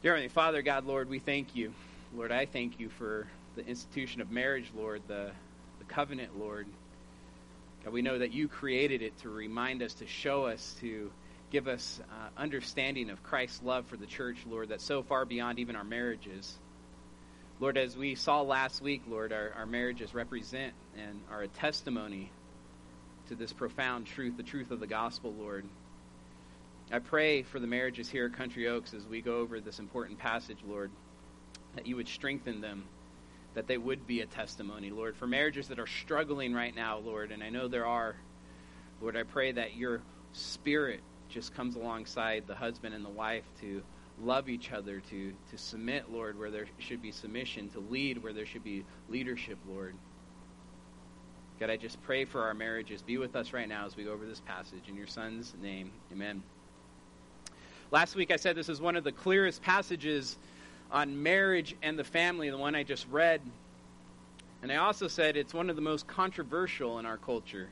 Dear Heavenly Father, God, Lord, we thank you. Lord, I thank you for the institution of marriage, Lord, the, the covenant, Lord. God, we know that you created it to remind us, to show us, to give us uh, understanding of Christ's love for the church, Lord, that's so far beyond even our marriages. Lord, as we saw last week, Lord, our, our marriages represent and are a testimony to this profound truth, the truth of the gospel, Lord. I pray for the marriages here at Country Oaks as we go over this important passage, Lord, that you would strengthen them, that they would be a testimony, Lord. For marriages that are struggling right now, Lord, and I know there are, Lord, I pray that your spirit just comes alongside the husband and the wife to love each other, to, to submit, Lord, where there should be submission, to lead where there should be leadership, Lord. God, I just pray for our marriages. Be with us right now as we go over this passage. In your Son's name, amen. Last week I said this is one of the clearest passages on marriage and the family, the one I just read. And I also said it's one of the most controversial in our culture.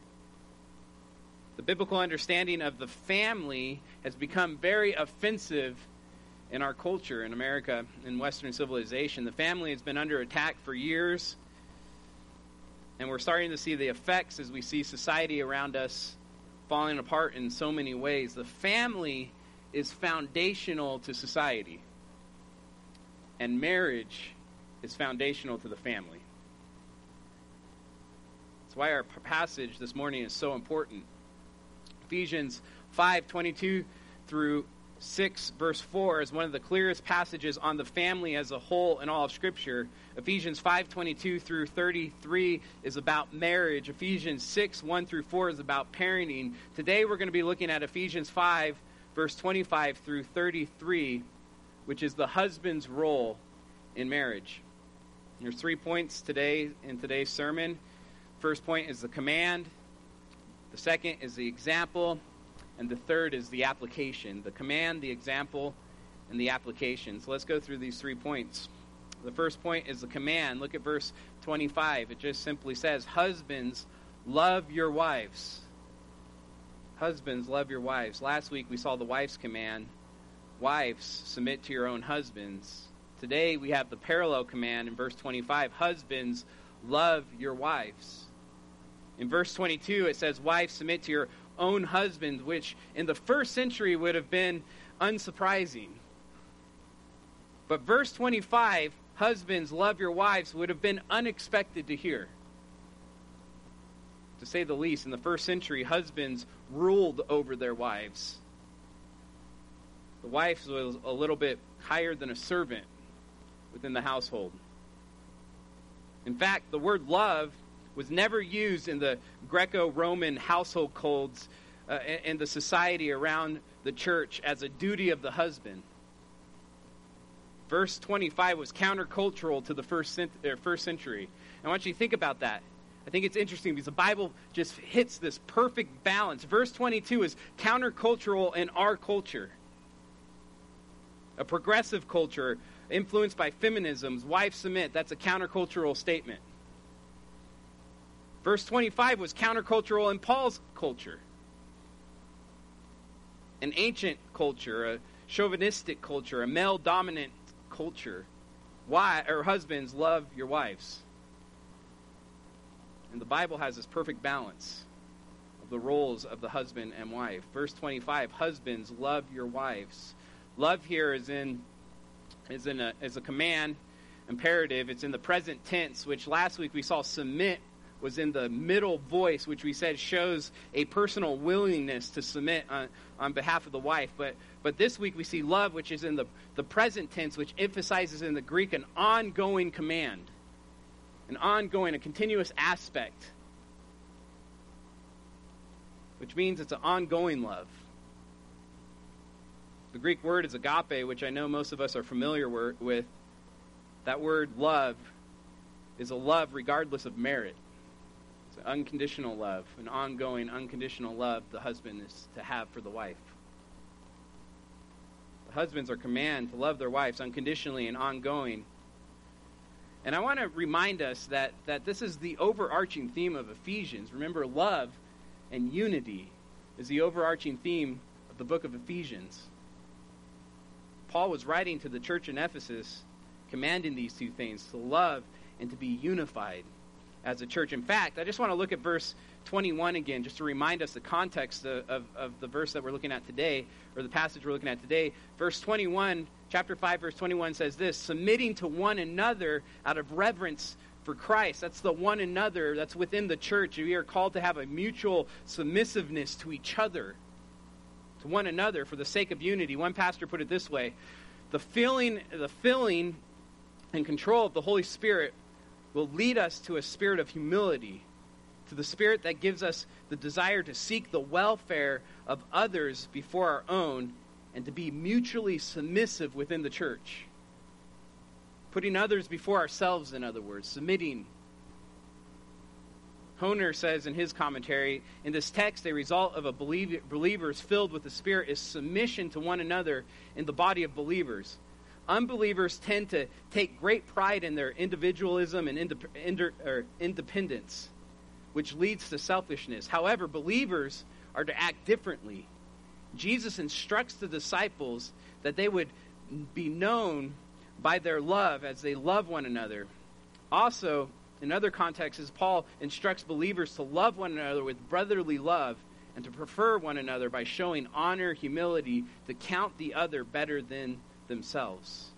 The biblical understanding of the family has become very offensive in our culture in America, in Western civilization. The family has been under attack for years, and we're starting to see the effects as we see society around us falling apart in so many ways. The family is foundational to society, and marriage is foundational to the family. That's why our passage this morning is so important. Ephesians 5 22 through 6 verse 4 is one of the clearest passages on the family as a whole in all of scripture ephesians 5.22 through 33 is about marriage ephesians 6 1 through 4 is about parenting today we're going to be looking at ephesians 5 verse 25 through 33 which is the husband's role in marriage there's three points today in today's sermon first point is the command the second is the example and the third is the application the command, the example, and the application. So let's go through these three points. The first point is the command. Look at verse 25. It just simply says, Husbands, love your wives. Husbands, love your wives. Last week we saw the wife's command. Wives, submit to your own husbands. Today we have the parallel command in verse 25. Husbands, love your wives. In verse 22, it says, Wives, submit to your own husbands, which in the first century would have been unsurprising. But verse 25, husbands, love your wives, would have been unexpected to hear. To say the least, in the first century, husbands ruled over their wives. The wife was a little bit higher than a servant within the household. In fact, the word love was never used in the Greco Roman household codes uh, and the society around the church as a duty of the husband. Verse 25 was countercultural to the first, uh, first century. I want you to think about that. I think it's interesting because the Bible just hits this perfect balance. Verse 22 is countercultural in our culture. A progressive culture influenced by feminism's wife submit, that's a countercultural statement. Verse 25 was countercultural in Paul's culture. An ancient culture, a chauvinistic culture, a male dominant culture. Why or husbands love your wives. And the Bible has this perfect balance of the roles of the husband and wife. Verse 25 Husbands, love your wives. Love here is in is in a is a command imperative. It's in the present tense, which last week we saw submit was in the middle voice, which we said shows a personal willingness to submit on, on behalf of the wife. But, but this week we see love, which is in the, the present tense, which emphasizes in the Greek an ongoing command, an ongoing, a continuous aspect, which means it's an ongoing love. The Greek word is agape, which I know most of us are familiar with. That word love is a love regardless of merit. It's an unconditional love, an ongoing, unconditional love the husband is to have for the wife. The husbands are commanded to love their wives unconditionally and ongoing. And I want to remind us that, that this is the overarching theme of Ephesians. Remember, love and unity is the overarching theme of the book of Ephesians. Paul was writing to the church in Ephesus, commanding these two things to love and to be unified as a church. In fact, I just want to look at verse 21 again, just to remind us the context of, of, of, the verse that we're looking at today, or the passage we're looking at today. Verse 21, chapter 5, verse 21 says this submitting to one another out of reverence for Christ. That's the one another that's within the church. We are called to have a mutual submissiveness to each other, to one another for the sake of unity. One pastor put it this way the feeling, the filling and control of the Holy Spirit will lead us to a spirit of humility, to the spirit that gives us the desire to seek the welfare of others before our own and to be mutually submissive within the church. Putting others before ourselves, in other words, submitting. Hoehner says in his commentary, in this text, a result of a believer, believers filled with the Spirit is submission to one another in the body of believers. Unbelievers tend to take great pride in their individualism and independence, which leads to selfishness. However, believers are to act differently. Jesus instructs the disciples that they would be known by their love as they love one another. Also, in other contexts, Paul instructs believers to love one another with brotherly love and to prefer one another by showing honor, humility, to count the other better than themselves.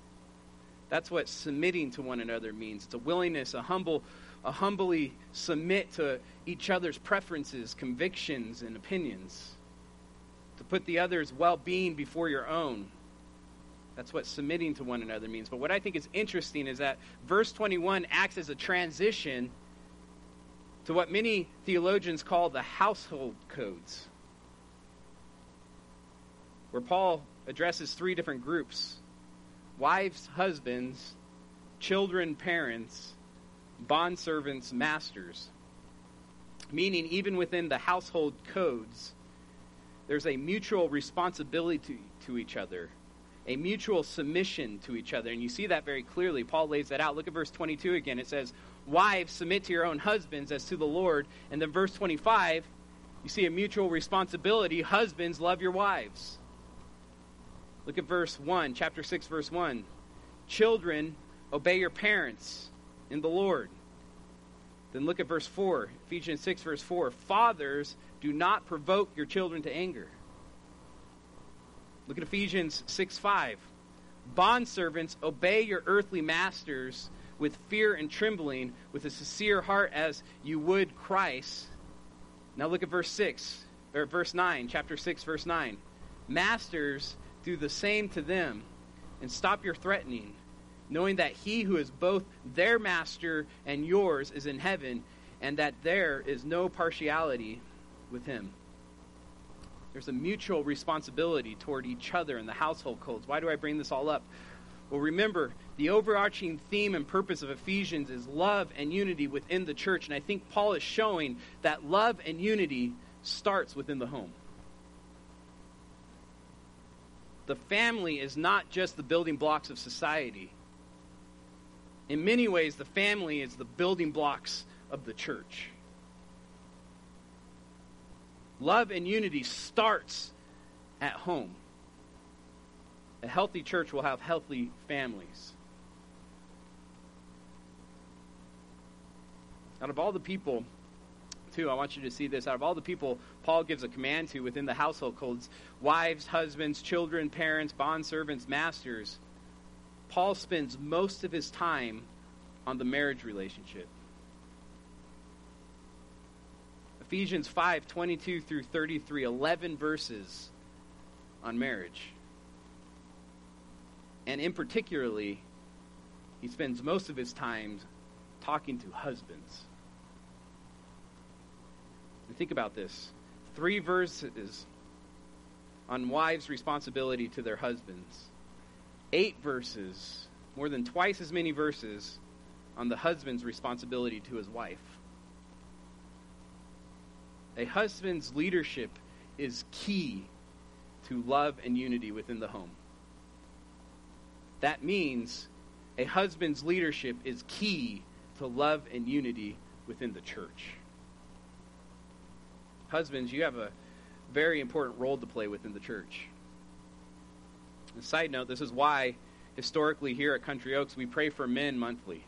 That's what submitting to one another means. It's a willingness, a humble, a humbly submit to each other's preferences, convictions, and opinions. Put the other's well-being before your own. That's what submitting to one another means. But what I think is interesting is that verse 21 acts as a transition to what many theologians call the household codes, where Paul addresses three different groups wives, husbands, children, parents, bondservants, masters. Meaning, even within the household codes, there's a mutual responsibility to, to each other a mutual submission to each other. And you see that very clearly. Paul lays that out. Look at verse 22 again. It says, Wives, submit to your own husbands as to the Lord. And then verse 25, you see a mutual responsibility. Husbands, love your wives. Look at verse 1, chapter 6, verse 1. Children, obey your parents in the Lord. Then look at verse 4, Ephesians 6, verse 4. Fathers, do not provoke your children to anger Look at Ephesians 6 5. Bondservants, obey your earthly masters with fear and trembling, with a sincere heart as you would Christ. Now look at verse 6, or verse 9, chapter 6, verse 9. Masters, do the same to them, and stop your threatening, knowing that he who is both their master and yours is in heaven, and that there is no partiality with him. There's a mutual responsibility toward each other in the household codes. Why do I bring this all up? Well, remember, the overarching theme and purpose of Ephesians is love and unity within the church. And I think Paul is showing that love and unity starts within the home. The family is not just the building blocks of society. In many ways, the family is the building blocks of the church. Love and unity starts at home. A healthy church will have healthy families. Out of all the people too, I want you to see this. Out of all the people Paul gives a command to within the household codes wives, husbands, children, parents, bondservants, masters Paul spends most of his time on the marriage relationship. Ephesians 5 22 through 33, 11 verses on marriage. And in particularly, he spends most of his time talking to husbands. And think about this three verses on wives' responsibility to their husbands, eight verses, more than twice as many verses on the husband's responsibility to his wife. A husband's leadership is key to love and unity within the home. That means a husband's leadership is key to love and unity within the church. Husbands, you have a very important role to play within the church. A side note, this is why historically here at Country Oaks we pray for men monthly.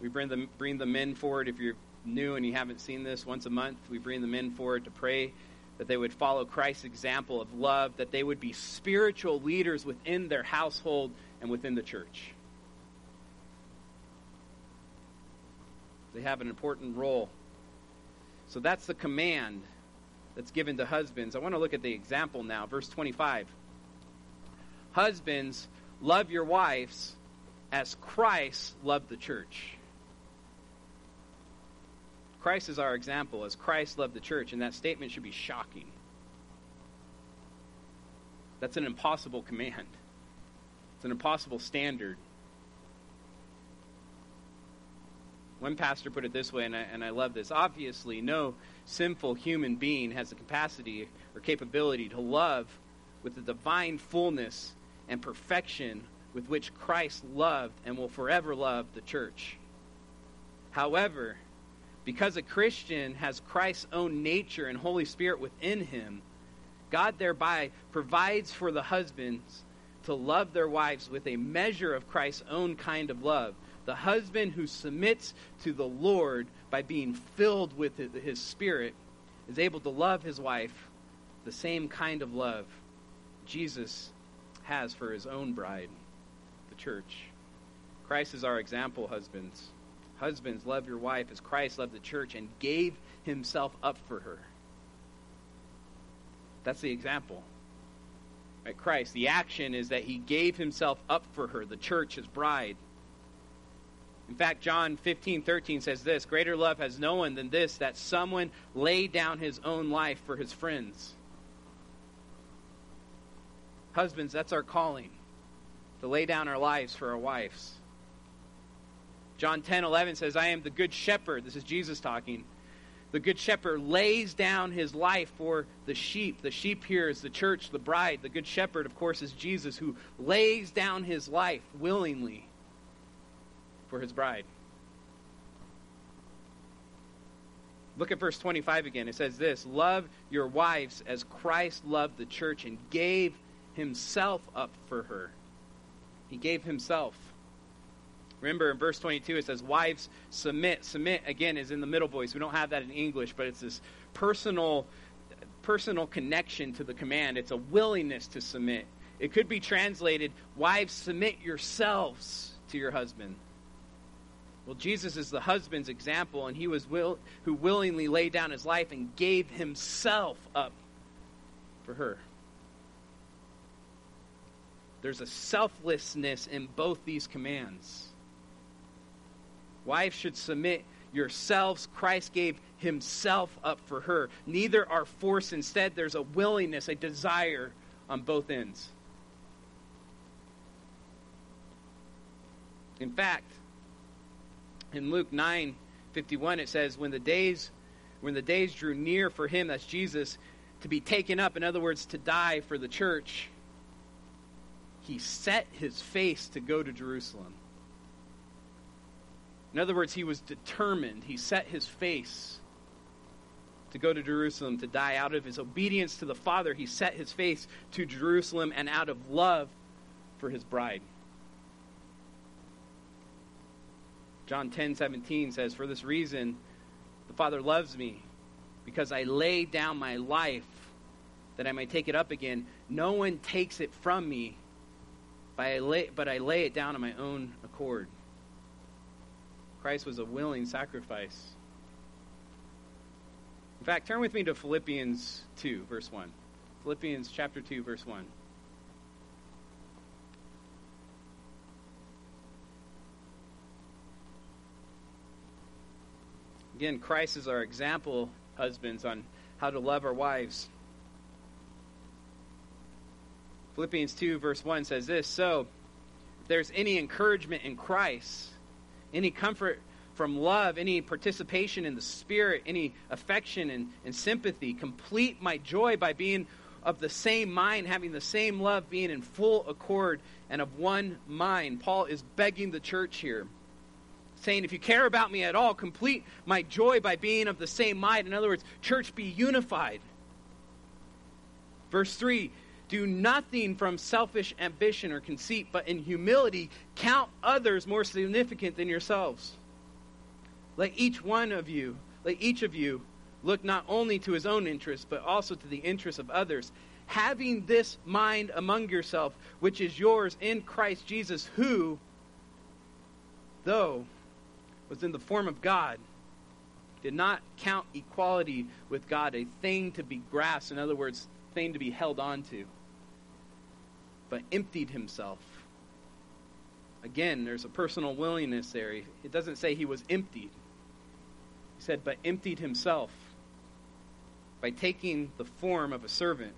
We bring the, bring the men forward if you're new and you haven't seen this once a month. We bring the men forward to pray that they would follow Christ's example of love, that they would be spiritual leaders within their household and within the church. They have an important role. So that's the command that's given to husbands. I want to look at the example now, verse 25. Husbands, love your wives as Christ loved the church. Christ is our example, as Christ loved the church, and that statement should be shocking. That's an impossible command, it's an impossible standard. One pastor put it this way, and I, and I love this. Obviously, no sinful human being has the capacity or capability to love with the divine fullness and perfection with which Christ loved and will forever love the church. However, because a Christian has Christ's own nature and Holy Spirit within him, God thereby provides for the husbands to love their wives with a measure of Christ's own kind of love. The husband who submits to the Lord by being filled with his Spirit is able to love his wife the same kind of love Jesus has for his own bride, the church. Christ is our example, husbands. Husbands, love your wife as Christ loved the church and gave himself up for her. That's the example. Right? Christ, the action is that he gave himself up for her, the church, his bride. In fact, John 15, 13 says this Greater love has no one than this, that someone laid down his own life for his friends. Husbands, that's our calling to lay down our lives for our wives. John 10 11 says, I am the good shepherd. This is Jesus talking. The good shepherd lays down his life for the sheep. The sheep here is the church, the bride. The good shepherd, of course, is Jesus, who lays down his life willingly for his bride. Look at verse 25 again. It says this Love your wives as Christ loved the church and gave himself up for her. He gave himself. Remember in verse 22 it says, Wives, submit. Submit, again, is in the middle voice. We don't have that in English, but it's this personal, personal connection to the command. It's a willingness to submit. It could be translated, Wives, submit yourselves to your husband. Well, Jesus is the husband's example, and he was will, who willingly laid down his life and gave himself up for her. There's a selflessness in both these commands. Wives should submit yourselves. Christ gave himself up for her. Neither are forced. Instead, there's a willingness, a desire on both ends. In fact, in Luke 9 51, it says, When the days when the days drew near for him, that's Jesus, to be taken up, in other words, to die for the church, he set his face to go to Jerusalem. In other words, he was determined. He set his face to go to Jerusalem to die. Out of his obedience to the Father, he set his face to Jerusalem and out of love for his bride. John 10 17 says, For this reason, The Father loves me because I lay down my life that I may take it up again. No one takes it from me, but I lay, but I lay it down on my own accord. Christ was a willing sacrifice. In fact, turn with me to Philippians 2, verse 1. Philippians chapter 2, verse 1. Again, Christ is our example, husbands, on how to love our wives. Philippians 2, verse 1 says this So, if there's any encouragement in Christ, any comfort from love, any participation in the Spirit, any affection and, and sympathy, complete my joy by being of the same mind, having the same love, being in full accord and of one mind. Paul is begging the church here, saying, If you care about me at all, complete my joy by being of the same mind. In other words, church, be unified. Verse 3 do nothing from selfish ambition or conceit, but in humility count others more significant than yourselves. Let each one of you, let each of you look not only to his own interests, but also to the interests of others. Having this mind among yourself, which is yours in Christ Jesus, who, though was in the form of God, did not count equality with God a thing to be grasped, in other words, thing to be held on to but emptied himself. Again, there's a personal willingness there. It doesn't say he was emptied. He said, but emptied himself by taking the form of a servant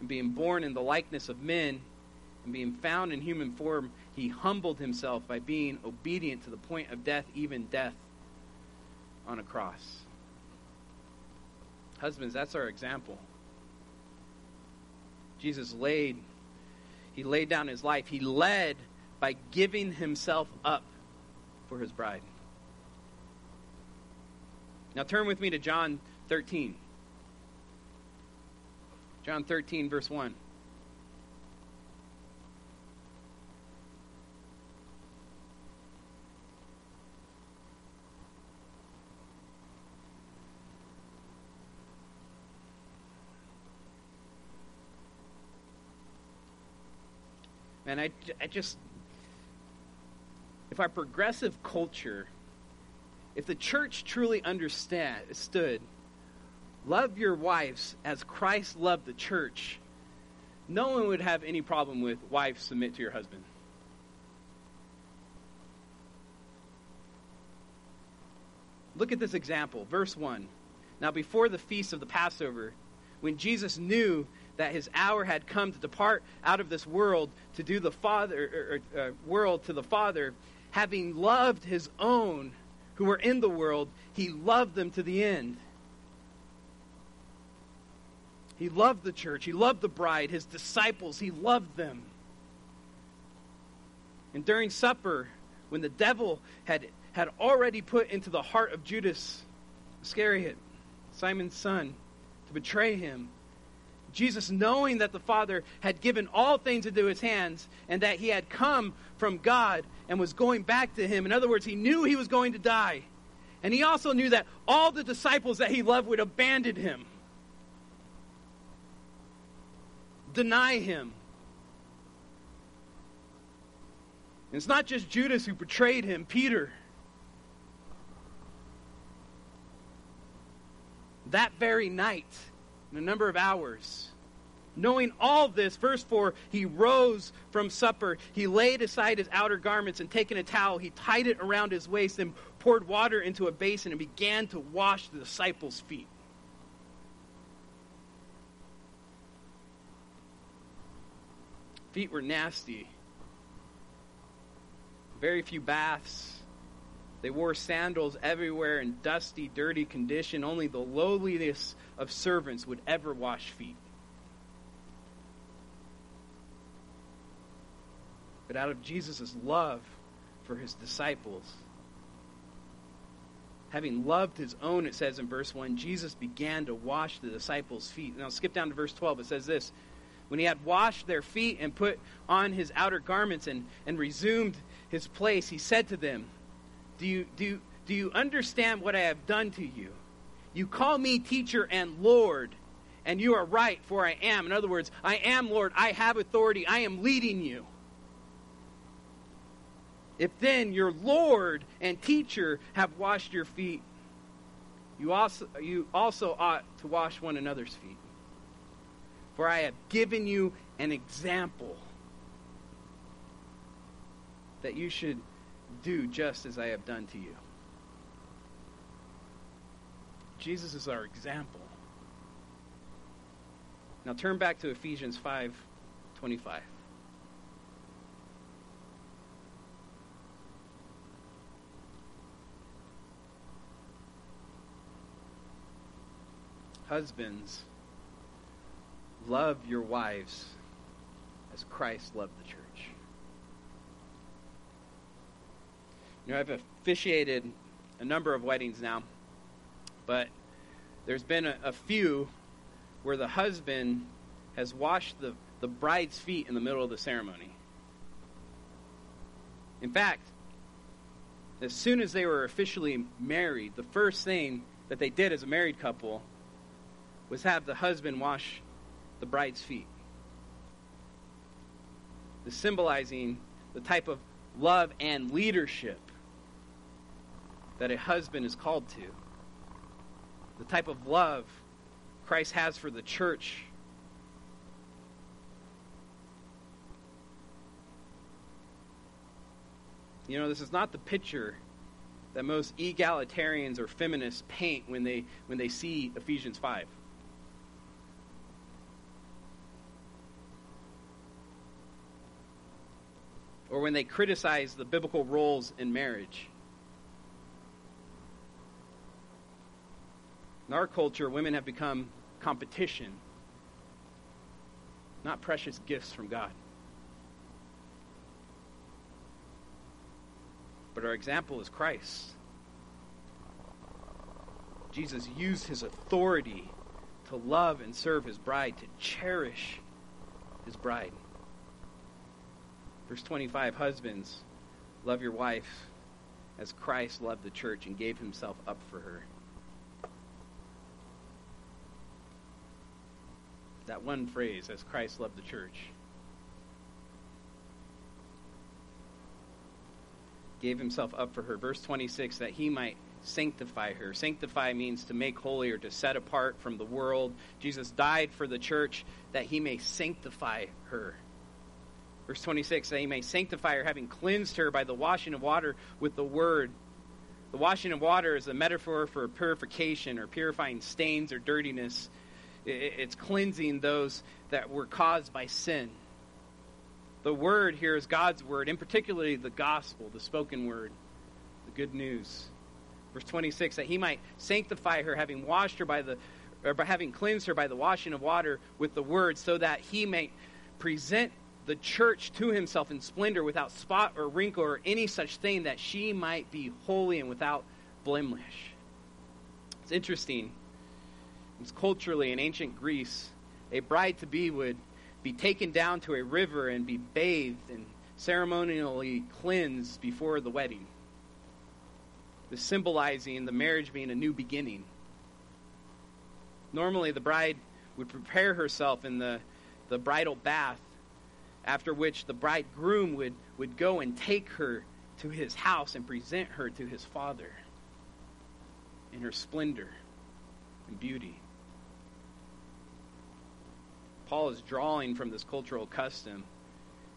and being born in the likeness of men and being found in human form, he humbled himself by being obedient to the point of death, even death on a cross. Husbands, that's our example. Jesus laid he laid down his life. He led by giving himself up for his bride. Now turn with me to John 13. John 13, verse 1. Man, I, I just, if our progressive culture, if the church truly understood, love your wives as Christ loved the church, no one would have any problem with wives submit to your husband. Look at this example, verse 1. Now, before the feast of the Passover, when Jesus knew that his hour had come to depart out of this world to do the Father or, uh, world to the Father, having loved his own who were in the world, he loved them to the end. He loved the church. He loved the bride, his disciples. He loved them. And during supper, when the devil had, had already put into the heart of Judas Iscariot, Simon's son, to betray him, Jesus, knowing that the Father had given all things into his hands and that he had come from God and was going back to him. In other words, he knew he was going to die. And he also knew that all the disciples that he loved would abandon him, deny him. And it's not just Judas who betrayed him, Peter. That very night, in a number of hours. Knowing all this, verse 4, he rose from supper. He laid aside his outer garments and taking a towel, he tied it around his waist and poured water into a basin and began to wash the disciples' feet. Feet were nasty. Very few baths. They wore sandals everywhere in dusty, dirty condition. Only the lowliness of servants would ever wash feet. But out of Jesus' love for his disciples, having loved his own, it says in verse 1, Jesus began to wash the disciples' feet. Now skip down to verse 12. It says this When he had washed their feet and put on his outer garments and, and resumed his place, he said to them, do you, do, Do you understand what I have done to you? You call me teacher and Lord, and you are right, for I am. In other words, I am Lord. I have authority. I am leading you. If then your Lord and teacher have washed your feet, you also, you also ought to wash one another's feet. For I have given you an example that you should do just as I have done to you. Jesus is our example. Now turn back to Ephesians 5 25. Husbands, love your wives as Christ loved the church. Know, I've officiated a number of weddings now, but there's been a, a few where the husband has washed the, the bride's feet in the middle of the ceremony. In fact, as soon as they were officially married, the first thing that they did as a married couple was have the husband wash the bride's feet. The symbolizing the type of love and leadership that a husband is called to. The type of love Christ has for the church. You know, this is not the picture that most egalitarians or feminists paint when they when they see Ephesians 5. or when they criticize the biblical roles in marriage. In our culture, women have become competition, not precious gifts from God. But our example is Christ. Jesus used his authority to love and serve his bride, to cherish his bride. Verse 25 Husbands, love your wife as Christ loved the church and gave himself up for her. That one phrase, as Christ loved the church. Gave himself up for her. Verse 26 that he might sanctify her. Sanctify means to make holy or to set apart from the world. Jesus died for the church that he may sanctify her. Verse 26, that he may sanctify her, having cleansed her by the washing of water with the word. The washing of water is a metaphor for purification or purifying stains or dirtiness. It's cleansing those that were caused by sin. The word here is God's word, and particularly the gospel, the spoken word, the good news. Verse 26, that he might sanctify her, having washed her by the, or by having cleansed her by the washing of water with the word, so that he may present the church to himself in splendor without spot or wrinkle or any such thing that she might be holy and without blemish. It's interesting. Culturally in ancient Greece, a bride to be would be taken down to a river and be bathed and ceremonially cleansed before the wedding. Symbolizing the marriage being a new beginning. Normally, the bride would prepare herself in the, the bridal bath after which the bridegroom would, would go and take her to his house and present her to his father in her splendor and beauty. Paul is drawing from this cultural custom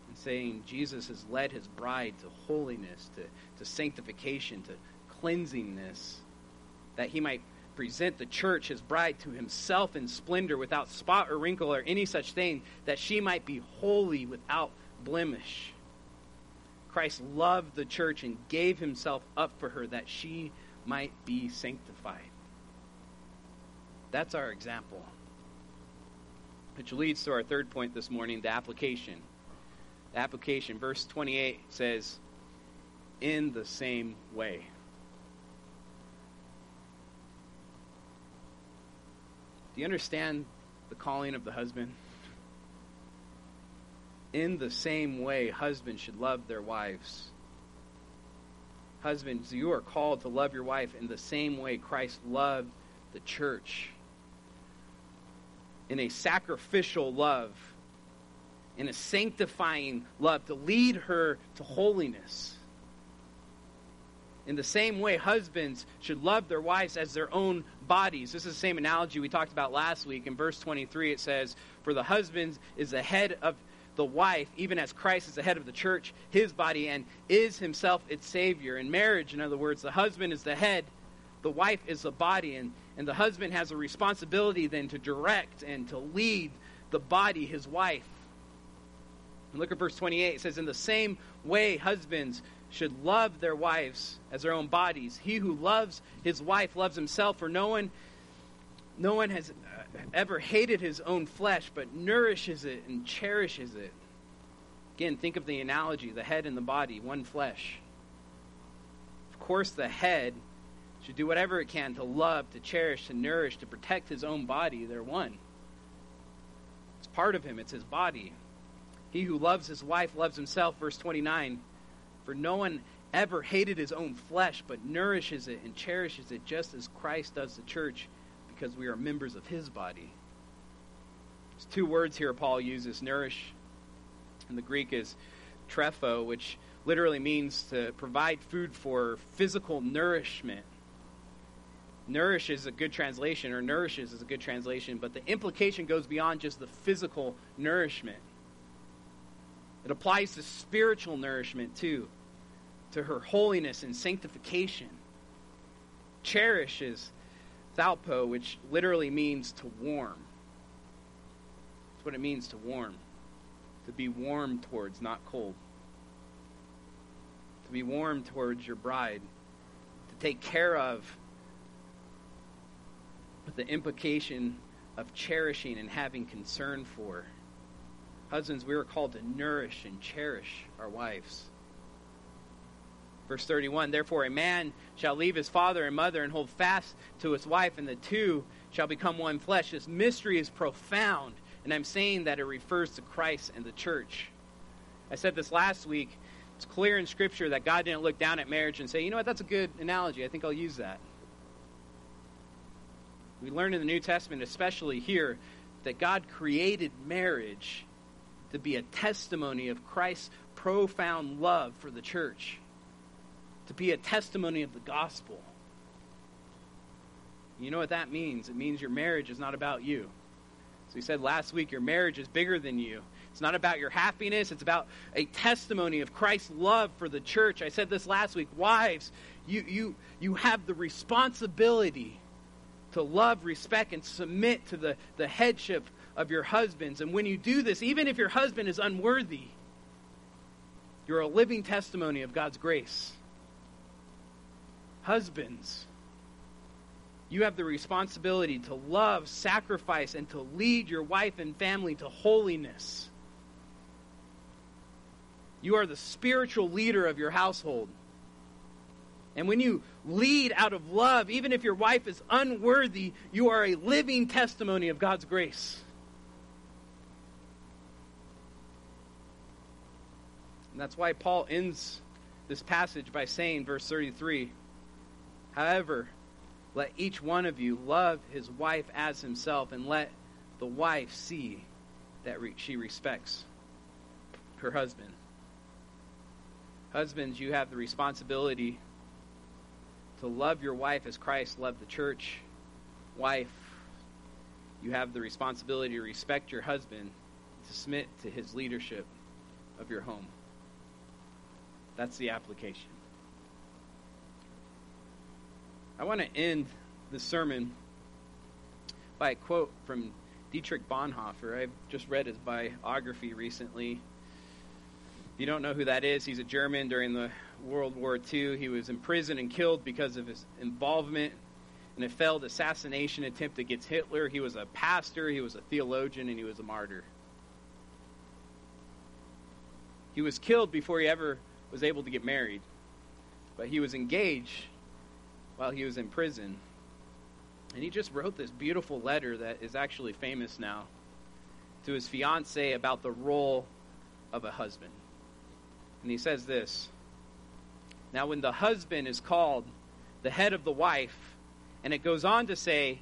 and saying Jesus has led his bride to holiness, to, to sanctification, to cleansingness, that he might present the church, his bride, to himself in splendor without spot or wrinkle or any such thing, that she might be holy without blemish. Christ loved the church and gave himself up for her that she might be sanctified. That's our example. Which leads to our third point this morning the application. The application. Verse 28 says, In the same way. Do you understand the calling of the husband? In the same way, husbands should love their wives. Husbands, you are called to love your wife in the same way Christ loved the church. In a sacrificial love, in a sanctifying love, to lead her to holiness. In the same way, husbands should love their wives as their own bodies. This is the same analogy we talked about last week. In verse 23, it says, For the husband is the head of the wife, even as Christ is the head of the church, his body, and is himself its Savior. In marriage, in other words, the husband is the head, the wife is the body, and, and the husband has a responsibility then to direct and to lead the body, his wife. And look at verse 28. It says, In the same way, husbands should love their wives as their own bodies. He who loves his wife loves himself, for no one, no one has uh, ever hated his own flesh, but nourishes it and cherishes it. Again, think of the analogy the head and the body, one flesh. Of course, the head should do whatever it can to love, to cherish, to nourish, to protect his own body. They're one. It's part of him, it's his body. He who loves his wife loves himself, verse 29. For no one ever hated his own flesh, but nourishes it and cherishes it just as Christ does the church because we are members of his body. There's two words here Paul uses nourish, and the Greek is trepho, which literally means to provide food for physical nourishment. Nourish is a good translation, or nourishes is a good translation, but the implication goes beyond just the physical nourishment. It applies to spiritual nourishment too, to her holiness and sanctification. Cherishes Thalpo, which literally means to warm. That's what it means to warm. To be warm towards, not cold. To be warm towards your bride. To take care of with the implication of cherishing and having concern for. Husbands, we are called to nourish and cherish our wives. Verse 31 Therefore, a man shall leave his father and mother and hold fast to his wife, and the two shall become one flesh. This mystery is profound, and I'm saying that it refers to Christ and the church. I said this last week. It's clear in Scripture that God didn't look down at marriage and say, you know what, that's a good analogy. I think I'll use that. We learn in the New Testament, especially here, that God created marriage to be a testimony of Christ's profound love for the church to be a testimony of the gospel. You know what that means? It means your marriage is not about you. So we said last week, your marriage is bigger than you. It's not about your happiness, it's about a testimony of Christ's love for the church. I said this last week. Wives, you, you, you have the responsibility to love, respect, and submit to the, the headship of your husbands. And when you do this, even if your husband is unworthy, you're a living testimony of God's grace. Husbands, you have the responsibility to love, sacrifice, and to lead your wife and family to holiness. You are the spiritual leader of your household. And when you lead out of love, even if your wife is unworthy, you are a living testimony of God's grace. And that's why Paul ends this passage by saying, verse 33 However, let each one of you love his wife as himself, and let the wife see that she respects her husband. Husbands, you have the responsibility to love your wife as Christ loved the church. Wife, you have the responsibility to respect your husband, to submit to his leadership of your home. That's the application. I want to end the sermon by a quote from Dietrich Bonhoeffer. I've just read his biography recently. If you don't know who that is, he's a German during the World War II. He was imprisoned and killed because of his involvement in a failed assassination attempt against Hitler. He was a pastor, he was a theologian, and he was a martyr. He was killed before he ever was able to get married, but he was engaged while he was in prison. And he just wrote this beautiful letter that is actually famous now to his fiancee about the role of a husband. And he says this Now, when the husband is called the head of the wife, and it goes on to say,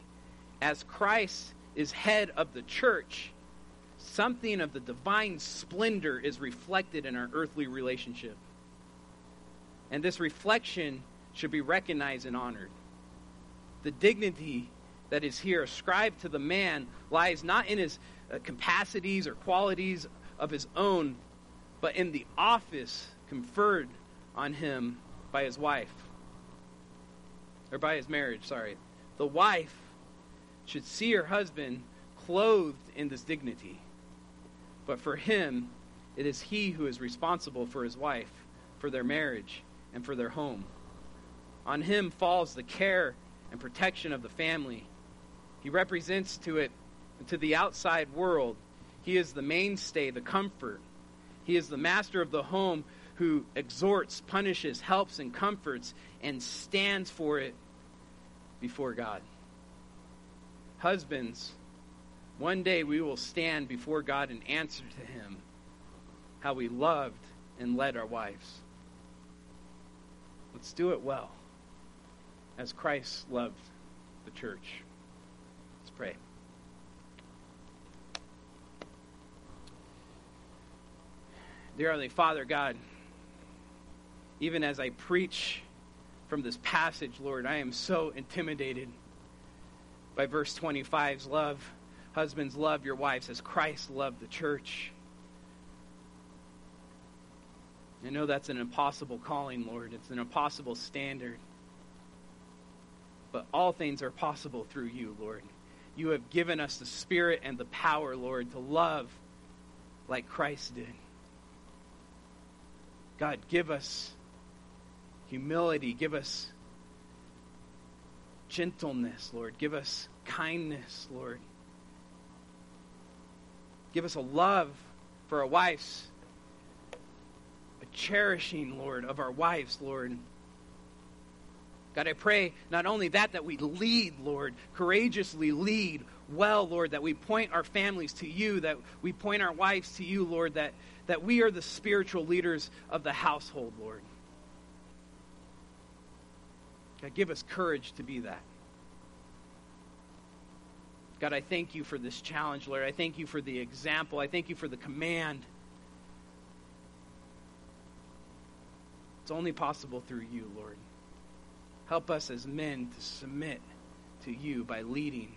as Christ is head of the church, something of the divine splendor is reflected in our earthly relationship. And this reflection should be recognized and honored. The dignity that is here ascribed to the man lies not in his uh, capacities or qualities of his own, but in the office conferred on him by his wife, or by his marriage, sorry. The wife should see her husband clothed in this dignity. But for him, it is he who is responsible for his wife, for their marriage, and for their home. On him falls the care and protection of the family. He represents to it to the outside world. He is the mainstay, the comfort. He is the master of the home who exhorts, punishes, helps, and comforts, and stands for it before God. Husbands, one day we will stand before God and answer to Him how we loved and led our wives. Let's do it well, as Christ loved the church. Let's pray. Dear Heavenly Father, God, even as I preach from this passage, Lord, I am so intimidated by verse 25's love. Husbands, love your wives as Christ loved the church. I know that's an impossible calling, Lord. It's an impossible standard. But all things are possible through you, Lord. You have given us the spirit and the power, Lord, to love like Christ did. God, give us humility. Give us gentleness, Lord. Give us kindness, Lord. Give us a love for our wives, a cherishing, Lord, of our wives, Lord. God, I pray not only that, that we lead, Lord, courageously lead well, Lord, that we point our families to you, that we point our wives to you, Lord, that, that we are the spiritual leaders of the household, Lord. God, give us courage to be that. God, I thank you for this challenge, Lord. I thank you for the example. I thank you for the command. It's only possible through you, Lord. Help us as men to submit to you by leading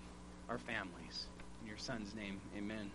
our families. In your Son's name, amen.